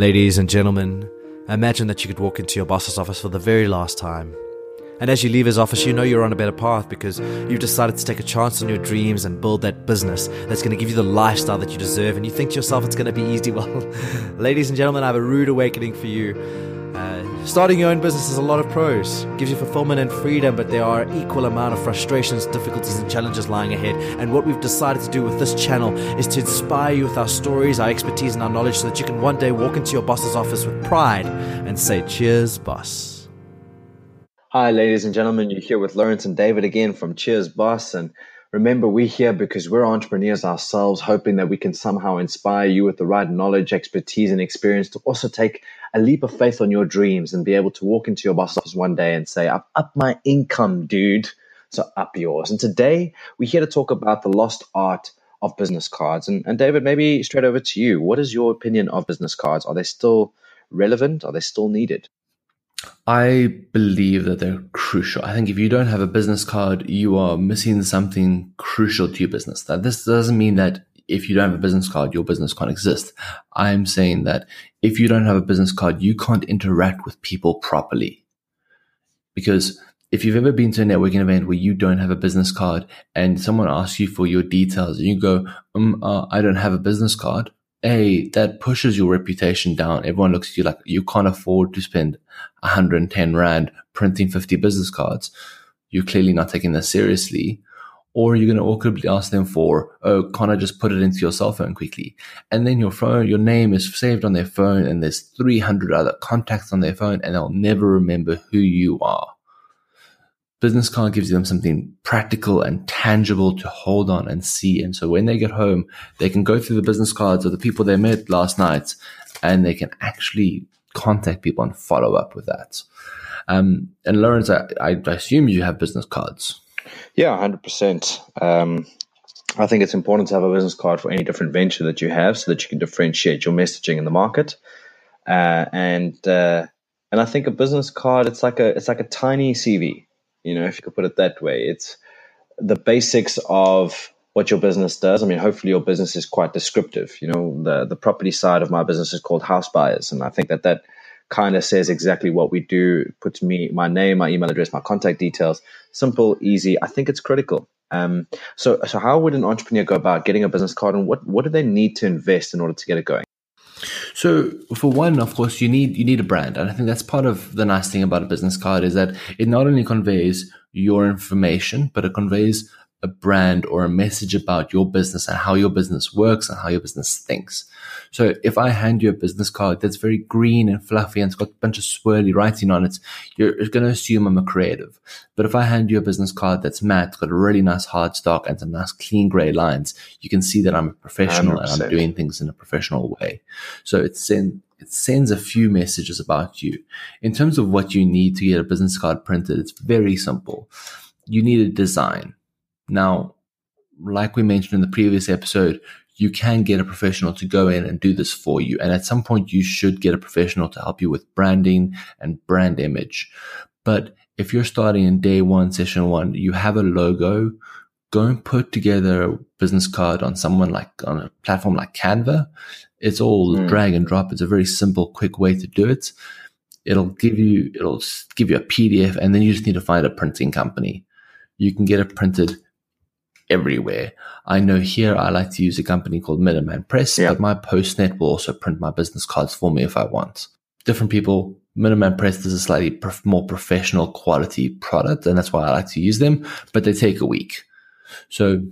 Ladies and gentlemen, imagine that you could walk into your boss's office for the very last time. And as you leave his office, you know you're on a better path because you've decided to take a chance on your dreams and build that business that's going to give you the lifestyle that you deserve. And you think to yourself it's going to be easy. Well, ladies and gentlemen, I have a rude awakening for you. Starting your own business has a lot of pros. Gives you fulfillment and freedom, but there are equal amount of frustrations, difficulties, and challenges lying ahead. And what we've decided to do with this channel is to inspire you with our stories, our expertise, and our knowledge, so that you can one day walk into your boss's office with pride and say, "Cheers, boss." Hi, ladies and gentlemen. You're here with Lawrence and David again from Cheers, Boss, and Remember, we're here because we're entrepreneurs ourselves, hoping that we can somehow inspire you with the right knowledge, expertise, and experience to also take a leap of faith on your dreams and be able to walk into your boss office one day and say, I've upped my income, dude. So up yours. And today we're here to talk about the lost art of business cards. And, and David, maybe straight over to you. What is your opinion of business cards? Are they still relevant? Are they still needed? I believe that they're crucial. I think if you don't have a business card, you are missing something crucial to your business. That this doesn't mean that if you don't have a business card, your business can't exist. I'm saying that if you don't have a business card, you can't interact with people properly. Because if you've ever been to a networking event where you don't have a business card and someone asks you for your details and you go, um, uh, I don't have a business card, a that pushes your reputation down. Everyone looks at you like you can't afford to spend 110 rand printing 50 business cards. You're clearly not taking this seriously. Or you're going to awkwardly ask them for, oh, can't I just put it into your cell phone quickly? And then your phone, your name is saved on their phone and there's 300 other contacts on their phone and they'll never remember who you are business card gives them something practical and tangible to hold on and see. And so when they get home, they can go through the business cards of the people they met last night and they can actually contact people and follow up with that. Um, and Lawrence, I, I, assume you have business cards. Yeah, 100%. Um, I think it's important to have a business card for any different venture that you have so that you can differentiate your messaging in the market. Uh, and, uh, and I think a business card, it's like a, it's like a tiny CV you know, if you could put it that way, it's the basics of what your business does. I mean, hopefully your business is quite descriptive. You know, the the property side of my business is called House Buyers, and I think that that kind of says exactly what we do. Puts me my name, my email address, my contact details. Simple, easy. I think it's critical. Um, so so how would an entrepreneur go about getting a business card, and what what do they need to invest in order to get it going? So for one, of course, you need you need a brand, and I think that's part of the nice thing about a business card is that it not only conveys your information, but it conveys a brand or a message about your business and how your business works and how your business thinks. So if I hand you a business card that's very green and fluffy and it's got a bunch of swirly writing on it, you're going to assume I'm a creative. But if I hand you a business card that's matte, got a really nice hard stock and some nice clean gray lines, you can see that I'm a professional 100%. and I'm doing things in a professional way. So it's in, it sends a few messages about you. In terms of what you need to get a business card printed, it's very simple. You need a design. Now, like we mentioned in the previous episode, you can get a professional to go in and do this for you. And at some point, you should get a professional to help you with branding and brand image. But if you're starting in day one, session one, you have a logo, go and put together a business card on someone like on a platform like Canva. It's all mm. drag and drop. It's a very simple, quick way to do it. It'll give you, it'll give you a PDF and then you just need to find a printing company. You can get it printed everywhere. I know here I like to use a company called Minuteman Press, yeah. but my Postnet will also print my business cards for me if I want. Different people, Minuteman Press is a slightly prof- more professional quality product, and that's why I like to use them, but they take a week. So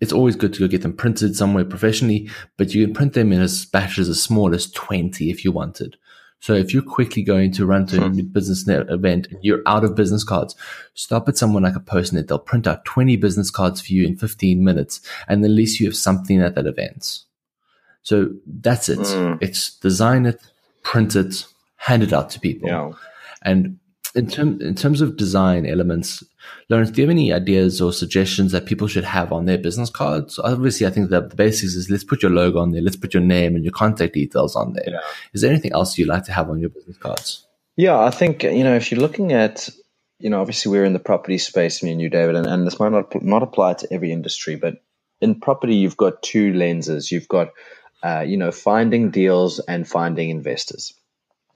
it's always good to go get them printed somewhere professionally, but you can print them in as batches as small as 20 if you wanted. So if you're quickly going to run to a hmm. business net event and you're out of business cards, stop at someone like a Postnet. They'll print out 20 business cards for you in 15 minutes. And at least you have something at that event. So that's it. Mm. It's design it, print it, hand it out to people. Yeah. And in, term, in terms of design elements, Lawrence, do you have any ideas or suggestions that people should have on their business cards? Obviously, I think that the basics is let's put your logo on there, let's put your name and your contact details on there. Yeah. Is there anything else you'd like to have on your business cards? Yeah, I think you know if you're looking at you know obviously we're in the property space, me and you, David, and, and this might not not apply to every industry, but in property you've got two lenses. You've got uh, you know, finding deals and finding investors.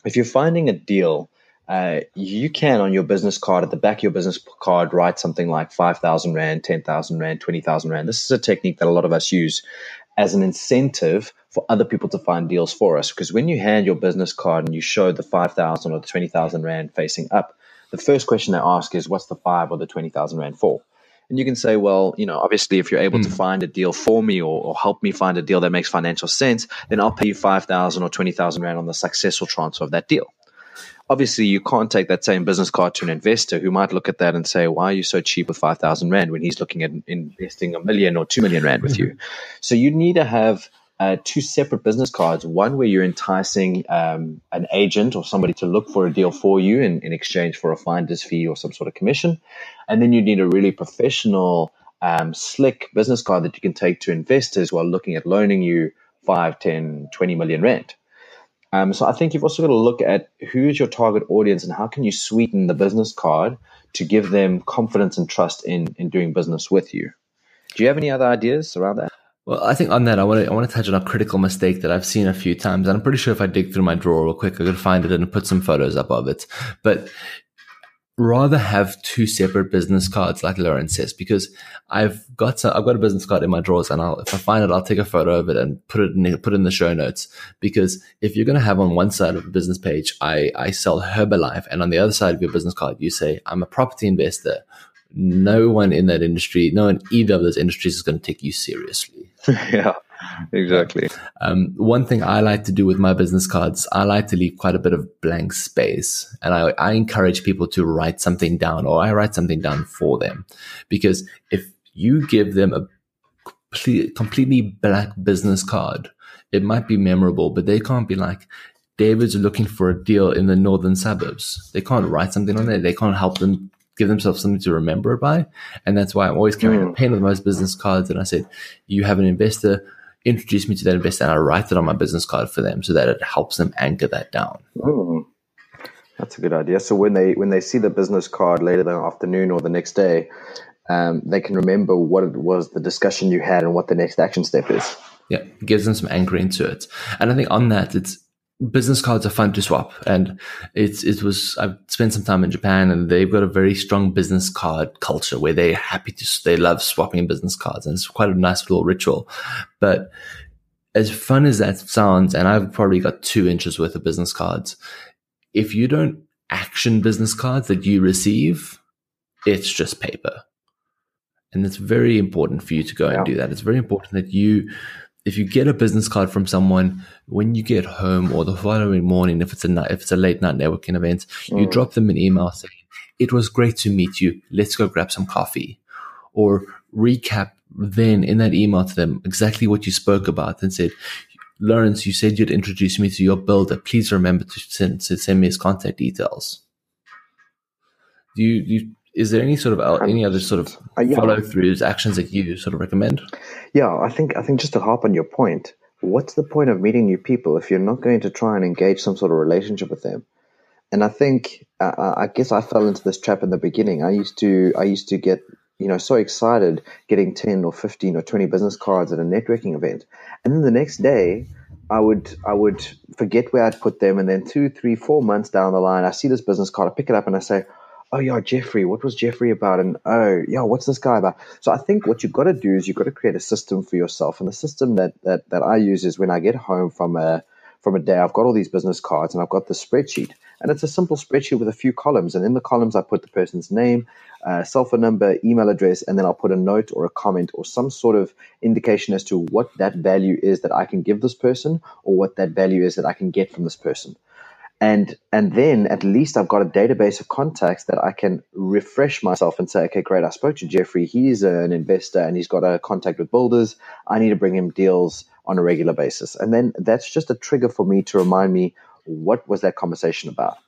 If you're finding a deal, uh, you can on your business card at the back of your business card write something like 5,000 Rand, 10,000 Rand, 20,000 Rand. This is a technique that a lot of us use as an incentive for other people to find deals for us. Because when you hand your business card and you show the 5,000 or the 20,000 Rand facing up, the first question they ask is, what's the five or the 20,000 Rand for? And you can say, well, you know, obviously, if you're able mm. to hmm. find a deal for me or, or, help me find a deal that makes financial sense, then I'll pay you 5,000 or 20,000 Rand on the successful transfer of that deal. Obviously, you can't take that same business card to an investor who might look at that and say, why are you so cheap with 5,000 Rand when he's looking at investing a million or 2 million Rand with you? Mm-hmm. So you need to have uh, two separate business cards. One where you're enticing um, an agent or somebody to look for a deal for you in, in, exchange for a finder's fee or some sort of commission. And then you need a really professional, um, slick business card that you can take to investors while looking at loaning you 5, 10, 20 million rand. Um, so I think you've also got to look at who is your target audience and how can you sweeten the business card to give them confidence and trust in in doing business with you. Do you have any other ideas around that? Well, I think on that, I want to I want to touch on a critical mistake that I've seen a few times, and I'm pretty sure if I dig through my drawer real quick, I could find it and put some photos up of it. But rather have two separate business cards, like Lawrence says, because I've got some, I've got a business card in my drawers, and I'll if I find it, I'll take a photo of it and put it in put it in the show notes. Because if you're going to have on one side of the business page, I I sell Herbalife, and on the other side of your business card, you say I'm a property investor. No one in that industry, no one in either of those industries is going to take you seriously. yeah. exactly. Um, one thing I like to do with my business cards, I like to leave quite a bit of blank space. And I, I encourage people to write something down or I write something down for them. Because if you give them a completely black business card, it might be memorable, but they can't be like, David's looking for a deal in the northern suburbs. They can't write something on there. They can't help them give themselves something to remember it by. And that's why I'm always carrying mm. a pen with most business cards. And I said, you have an investor introduce me to that investor and I write it on my business card for them so that it helps them anchor that down. Mm. That's a good idea. So when they when they see the business card later that afternoon or the next day, um, they can remember what it was the discussion you had and what the next action step is. Yeah, it gives them some anchor into it. And I think on that, it's business cards are fun to swap. And it's it was i've spent some time in japan and they've got a very strong business card culture where they're happy to they love swapping business cards and it's quite a nice little ritual. But as fun as that sounds and i've probably got two inches worth of business cards if you don't action business cards that you receive it's just paper. And it's very important for you to go yeah. and do that. It's very important that you if you get a business card from someone when you get home or the following morning, if it's a night, if it's a late night networking event, mm. you drop them an email saying, "It was great to meet you. Let's go grab some coffee," or recap then in that email to them exactly what you spoke about and said, "Lawrence, you said you'd introduce me to your builder. Please remember to send to send me his contact details." Do you, you is there any sort of any other sort of uh, yeah. follow throughs actions that you sort of recommend? Yeah i think i think just to harp on your point what's the point of meeting new people if you're not going to try and engage some sort of relationship with them? And i think uh, i guess i fell into this trap in the beginning. I used to i used to get you know so excited getting 10 or 15 or 20 business cards at a networking event. And then the next day I would I would forget where I'd put them, and then two, three, four months down the line, I see this business card, I pick it up, and I say, oh yeah, Jeffrey, what was Jeffrey about? And oh yeah, what's this guy about? So I think what you've got to do is you've got to create a system for yourself. And the system that that that I use is when I get home from a from a day, I've got all these business cards and I've got the spreadsheet. And it's a simple spreadsheet with a few columns. And in the columns, I put the person's name, uh, cell phone number, email address, and then I'll put a note or a comment or some sort of indication as to what that value is that I can give this person or what that value is that I can get from this person and and then at least I've got a database of contacts that I can refresh myself and say, okay, great, I spoke to Jeffrey. He's an investor and he's got a contact with builders. I need to bring him deals on a regular basis, and then that's just a trigger for me to remind me what was that conversation about.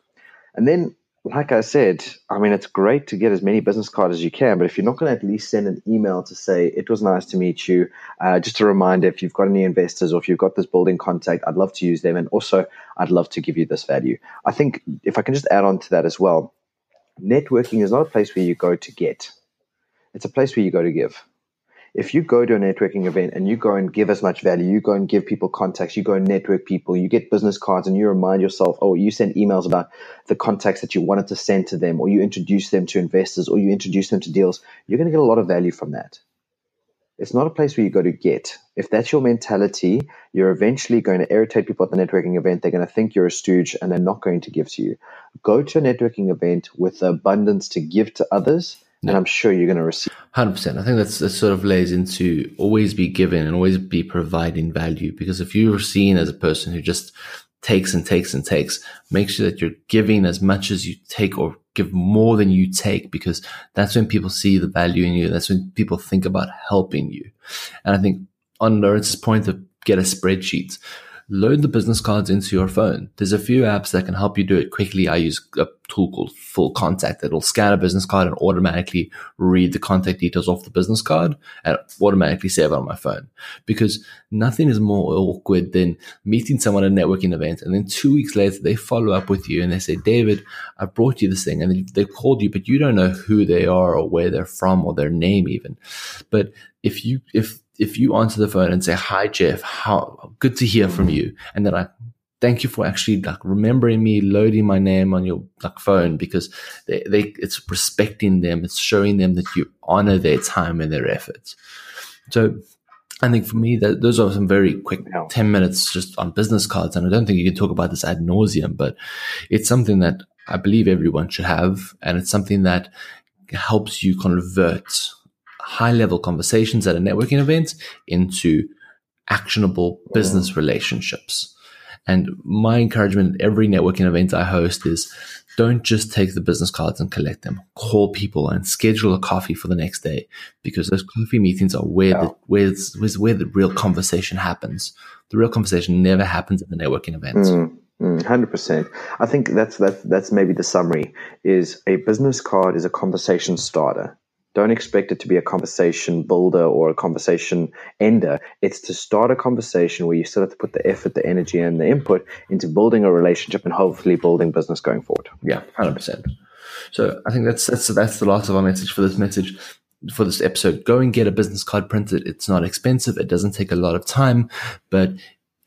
And then like I said, I mean, it's great to get as many business cards as you can, but if you're not going to at least send an email to say, it was nice to meet you, uh, just a reminder if you've got any investors or if you've got this building contact, I'd love to use them. And also, I'd love to give you this value. I think if I can just add on to that as well, networking is not a place where you go to get, it's a place where you go to give if you go to a networking event and you go and give as much value, you go and give people contacts, you go and network people, you get business cards and you remind yourself, oh, you send emails about the contacts that you wanted to send to them, or you introduce them to investors, or you introduce them to deals, you're going to get a lot of value from that. It's not a place where you go to get. If that's your mentality, you're eventually going to irritate people at the networking event. They're going to think you're a stooge and they're not going to give to you. Go to a networking event with the abundance to give to others and I'm sure you're going to receive. Hundred percent. I think that's that sort of lays into always be giving and always be providing value. Because if you're seen as a person who just takes and takes and takes, make sure that you're giving as much as you take or give more than you take because that's when people see the value in you. That's when people think about helping you. And I think on Lawrence's point of get a spreadsheet, load the business cards into your phone. There's a few apps that can help you do it quickly. I use a tool called Full Contact that'll scan a business card and automatically read the contact details off the business card and automatically save it on my phone. Because nothing is more awkward than meeting someone at a networking event and then two weeks later they follow up with you and they say, David, I brought you this thing and they called you, but you don't know who they are or where they're from or their name even. But if you, if if you answer the phone and say, hi, Jeff, how good to hear from you. And then I thank you for actually like remembering me, loading my name on your like phone because they, they, it's respecting them. It's showing them that you honor their time and their efforts. So I think for me that those are some very quick 10 minutes just on business cards. And I don't think you can talk about this ad nauseum, but it's something that I believe everyone should have. And it's something that helps you convert high level conversations at a networking event into actionable business relationships. And my encouragement at every networking event I host is don't just take the business cards and collect them. Call people and schedule a coffee for the next day because those coffee meetings are where yeah. the where, where the real conversation happens. The real conversation never happens at the networking events. Mm. Hundred percent. I think that's that's that's maybe the summary. Is a business card is a conversation starter. Don't expect it to be a conversation builder or a conversation ender. It's to start a conversation where you still have to put the effort, the energy, and the input into building a relationship and hopefully building business going forward. Yeah, hundred percent. So I think that's that's that's the last of our message for this message for this episode. Go and get a business card printed. It's not expensive. It doesn't take a lot of time, but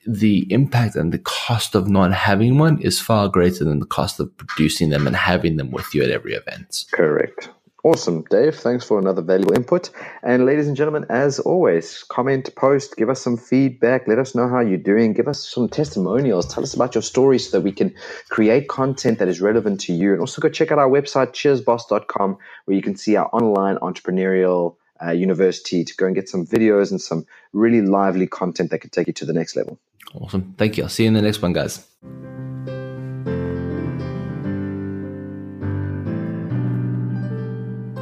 the impact and the cost of not having one is far greater than the cost of producing them and having them with you at every event. Correct. Awesome, Dave. Thanks for another valuable input. And ladies and gentlemen, as always, comment, post, give us some feedback. Let us know how you're doing. Give us some testimonials. Tell us about your stories so that we can create content that is relevant to you. And also go check out our website, cheersboss.com, where you can see our online entrepreneurial uh, university to go and get some videos and some really lively content that can take you to the next level. Awesome. Thank you. I'll see you in the next one, guys.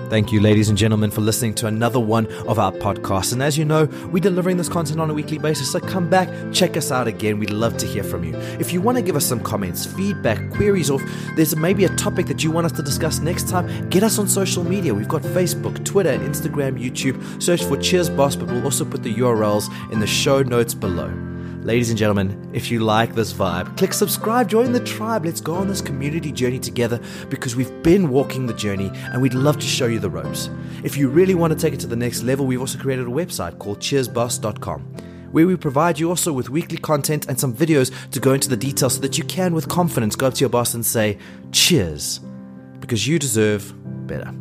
Thank you, ladies and gentlemen, for listening to another one of our podcasts. And as you know, we're delivering this content on a weekly basis, so come back, check us out again. We'd love to hear from you. If you want to give us some comments, feedback, queries, or there's maybe a topic that you want us to discuss next time, get us on social media. We've got Facebook, Twitter, Instagram, YouTube. Search for Cheers Boss, but we'll also put the URLs in the show notes below. Ladies and gentlemen, if you like this vibe, click subscribe, join the tribe. Let's go on this community journey together because we've been walking the journey and we'd love to show you the ropes. If you really want to take it to the next level, we've also created a website called cheersboss.com where we provide you also with weekly content and some videos to go into the details so that you can, with confidence, go up to your boss and say, Cheers, because you deserve better.